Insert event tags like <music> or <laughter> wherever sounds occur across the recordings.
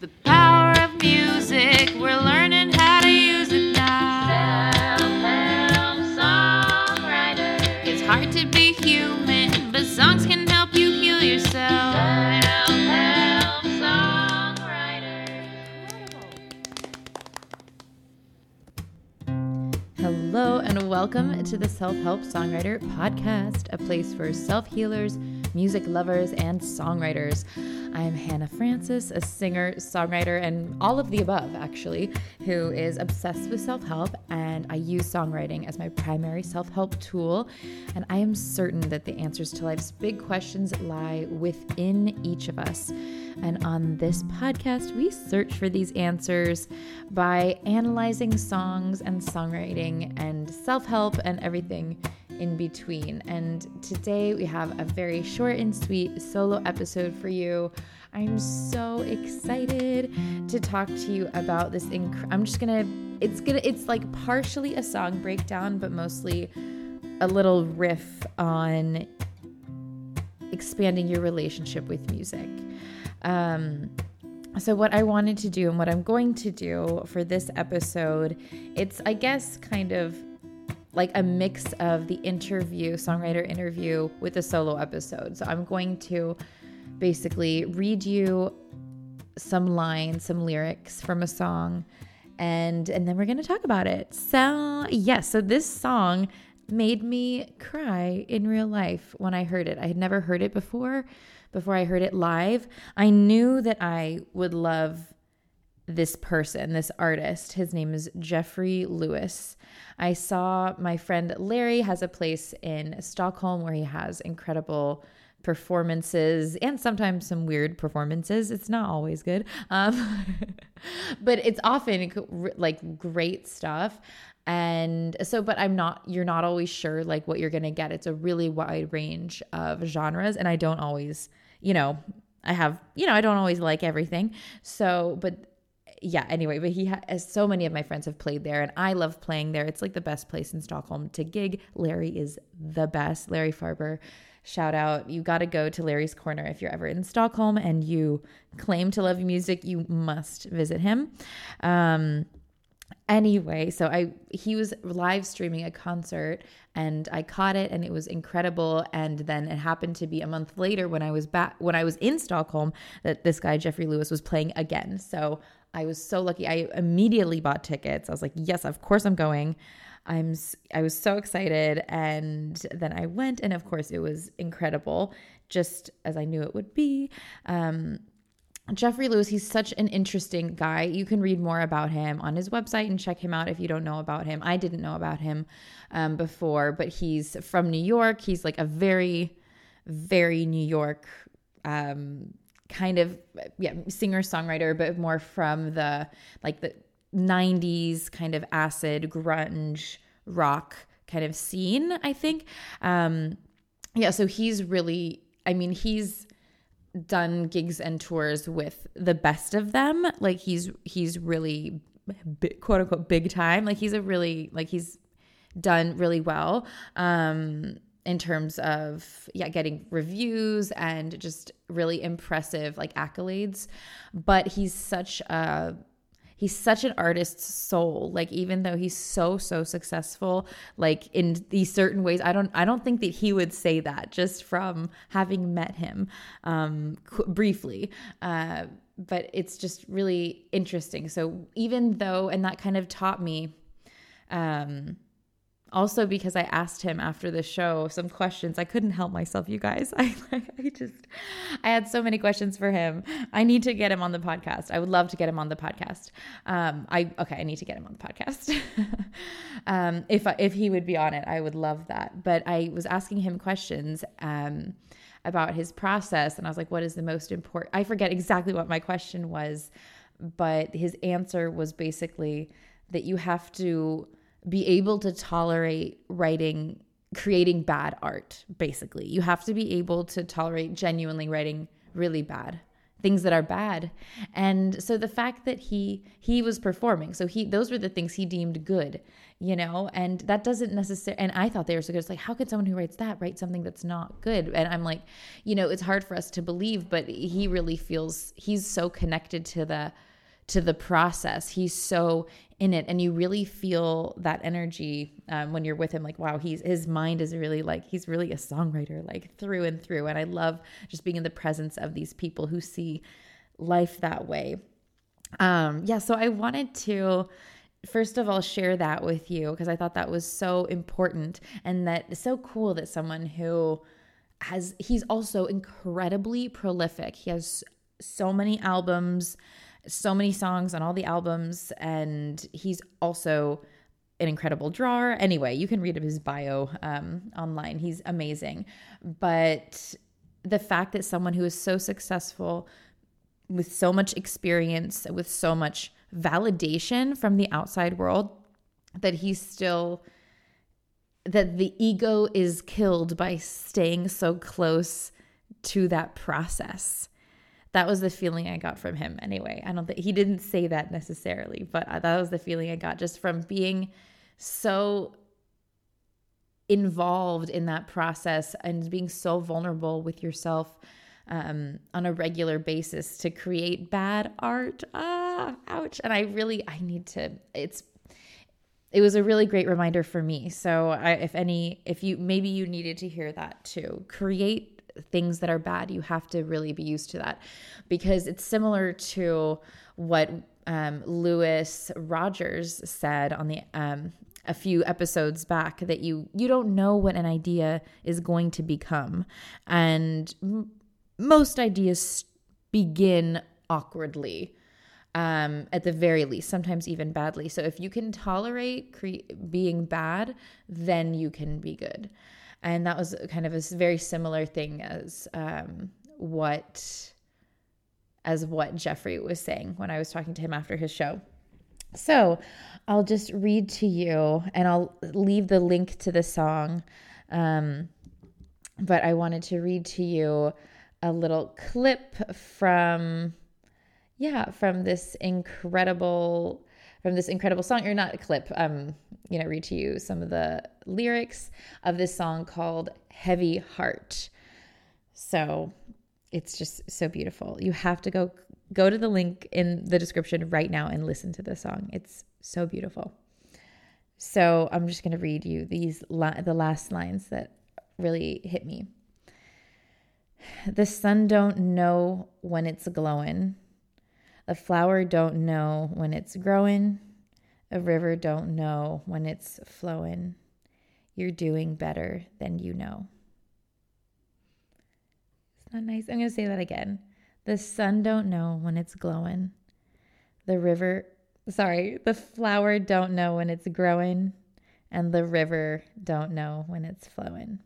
The power of music, we're learning how to use it now. Self-help songwriter. It's hard to be human, but songs can help you heal yourself. Self-help songwriter. Hello, and welcome to the Self Help Songwriter Podcast, a place for self healers, music lovers, and songwriters. I'm Hannah Francis, a singer, songwriter, and all of the above, actually, who is obsessed with self help. And I use songwriting as my primary self help tool. And I am certain that the answers to life's big questions lie within each of us. And on this podcast, we search for these answers by analyzing songs and songwriting and self help and everything in between. And today we have a very short and sweet solo episode for you. I'm so excited to talk to you about this. Inc- I'm just gonna, it's gonna, it's like partially a song breakdown, but mostly a little riff on expanding your relationship with music. Um, so what I wanted to do and what I'm going to do for this episode, it's I guess kind of like a mix of the interview, songwriter interview with a solo episode. So I'm going to basically read you some lines, some lyrics from a song and and then we're to talk about it. So, yes, so this song made me cry in real life when I heard it. I had never heard it before before I heard it live. I knew that I would love this person, this artist. His name is Jeffrey Lewis. I saw my friend Larry has a place in Stockholm where he has incredible performances and sometimes some weird performances. It's not always good, um, <laughs> but it's often like great stuff. And so, but I'm not, you're not always sure like what you're going to get. It's a really wide range of genres. And I don't always, you know, I have, you know, I don't always like everything. So, but yeah, anyway, but he has so many of my friends have played there and I love playing there. It's like the best place in Stockholm to gig. Larry is the best. Larry Farber, shout out. You got to go to Larry's Corner if you're ever in Stockholm and you claim to love music, you must visit him. Um, anyway so i he was live streaming a concert and i caught it and it was incredible and then it happened to be a month later when i was back when i was in stockholm that this guy jeffrey lewis was playing again so i was so lucky i immediately bought tickets i was like yes of course i'm going i'm i was so excited and then i went and of course it was incredible just as i knew it would be um Jeffrey Lewis, he's such an interesting guy. You can read more about him on his website and check him out if you don't know about him. I didn't know about him um, before, but he's from New York. He's like a very, very New York um, kind of yeah singer songwriter, but more from the like the '90s kind of acid grunge rock kind of scene. I think. Um, yeah, so he's really. I mean, he's done gigs and tours with the best of them. Like he's he's really big, quote unquote big time. Like he's a really like he's done really well um in terms of yeah getting reviews and just really impressive like accolades. But he's such a he's such an artist's soul. Like even though he's so so successful like in these certain ways i don't i don't think that he would say that just from having met him um briefly. Uh but it's just really interesting. So even though and that kind of taught me um also because I asked him after the show some questions. I couldn't help myself, you guys. <laughs> I I just I had so many questions for him. I need to get him on the podcast. I would love to get him on the podcast. Um, I okay, I need to get him on the podcast. <laughs> um, if if he would be on it, I would love that. But I was asking him questions. Um, about his process and I was like what is the most important I forget exactly what my question was but his answer was basically that you have to be able to tolerate writing creating bad art basically. You have to be able to tolerate genuinely writing really bad things that are bad. And so the fact that he he was performing so he those were the things he deemed good you know? And that doesn't necessarily and i thought they were so good. It's like how could someone who writes that write something that's not good? And i'm like you know it's hard for us to believe but he really feels he's so connected to the to the process. He's so in it and you really feel that energy um, when you're with him like wow he's his mind is really like he's really a songwriter like through and through and i love just being in the presence of these people who see life that way. Um yeah so i wanted to first of all share that with you because i thought that was so important and that it's so cool that someone who has he's also incredibly prolific. He has so many albums so many songs on all the albums, and he's also an incredible drawer. Anyway, you can read his bio um, online. He's amazing. But the fact that someone who is so successful with so much experience, with so much validation from the outside world, that he's still, that the ego is killed by staying so close to that process that was the feeling I got from him anyway. I don't think he didn't say that necessarily, but that was the feeling I got just from being so involved in that process and being so vulnerable with yourself um, on a regular basis to create bad art. Ah, ouch. And I really, I need to, it's, it was a really great reminder for me. So I, if any, if you, maybe you needed to hear that too, create things that are bad, you have to really be used to that because it's similar to what um, Lewis Rogers said on the um, a few episodes back that you you don't know what an idea is going to become, and m- most ideas begin awkwardly. Um, at the very least, sometimes even badly. So if you can tolerate cre- being bad, then you can be good and that was kind of a very similar thing as um, what as what Jeffrey was saying when I was talking to him after his show. So I'll just read to you, and I'll leave the link to the song. Um, but I wanted to read to you a little clip from, yeah, from this incredible from this incredible song, or not a clip, um, you know, read to you some of the lyrics of this song called Heavy Heart. So it's just so beautiful. You have to go go to the link in the description right now and listen to the song. It's so beautiful. So I'm just going to read you these la- the last lines that really hit me. The sun don't know when it's glowing. A flower don't know when it's growing. A river don't know when it's flowing. You're doing better than you know. It's not nice. I'm going to say that again. The sun don't know when it's glowing. The river, sorry, the flower don't know when it's growing. And the river don't know when it's flowing.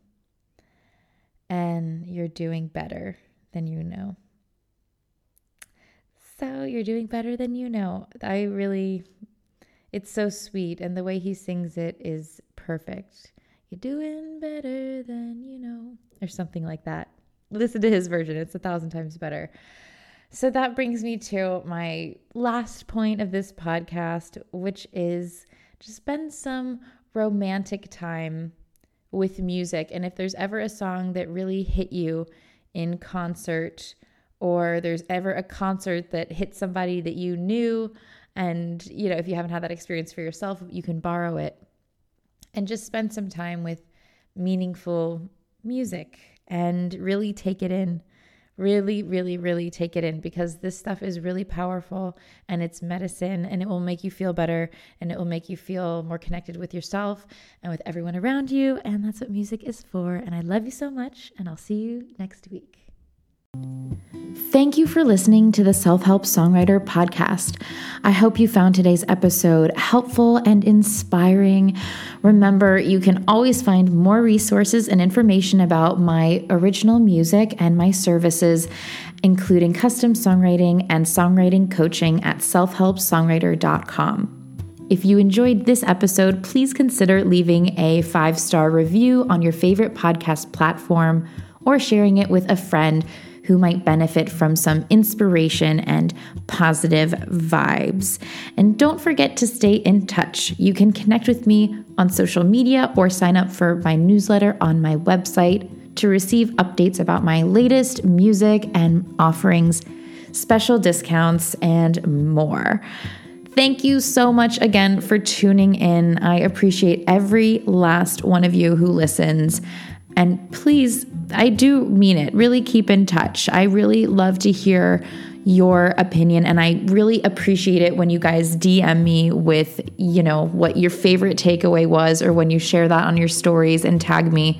And you're doing better than you know. So you're doing better than you know. I really, it's so sweet. And the way he sings it is perfect. You're doing better than you know, or something like that. Listen to his version, it's a thousand times better. So that brings me to my last point of this podcast, which is to spend some romantic time with music. And if there's ever a song that really hit you in concert, or there's ever a concert that hits somebody that you knew and you know if you haven't had that experience for yourself you can borrow it and just spend some time with meaningful music and really take it in. Really really really take it in because this stuff is really powerful and it's medicine and it will make you feel better and it will make you feel more connected with yourself and with everyone around you. And that's what music is for. And i love you so much and i'll see you next week Thank you for listening to the Self Help Songwriter Podcast. I hope you found today's episode helpful and inspiring. Remember, you can always find more resources and information about my original music and my services, including custom songwriting and songwriting coaching at selfhelpsongwriter.com. If you enjoyed this episode, please consider leaving a five star review on your favorite podcast platform or sharing it with a friend who might benefit from some inspiration and positive vibes. And don't forget to stay in touch. You can connect with me on social media or sign up for my newsletter on my website to receive updates about my latest music and offerings, special discounts, and more. Thank you so much again for tuning in. I appreciate every last one of you who listens. And please, I do mean it. Really keep in touch. I really love to hear your opinion and I really appreciate it when you guys DM me with, you know, what your favorite takeaway was or when you share that on your stories and tag me.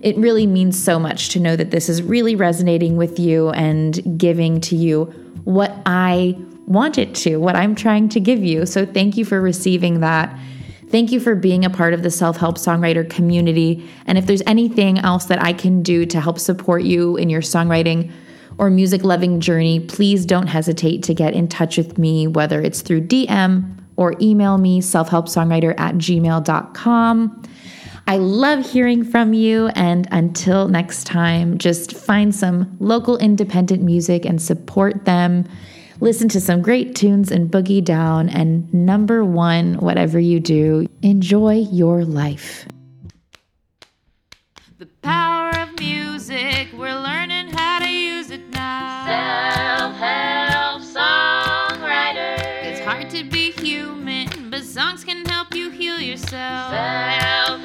It really means so much to know that this is really resonating with you and giving to you what I want it to, what I'm trying to give you. So thank you for receiving that. Thank you for being a part of the self help songwriter community. And if there's anything else that I can do to help support you in your songwriting or music loving journey, please don't hesitate to get in touch with me, whether it's through DM or email me, selfhelpsongwriter at gmail.com. I love hearing from you. And until next time, just find some local independent music and support them listen to some great tunes and boogie down. And number one, whatever you do, enjoy your life. The power of music, we're learning how to use it now. Self help songwriter. It's hard to be human, but songs can help you heal yourself. Self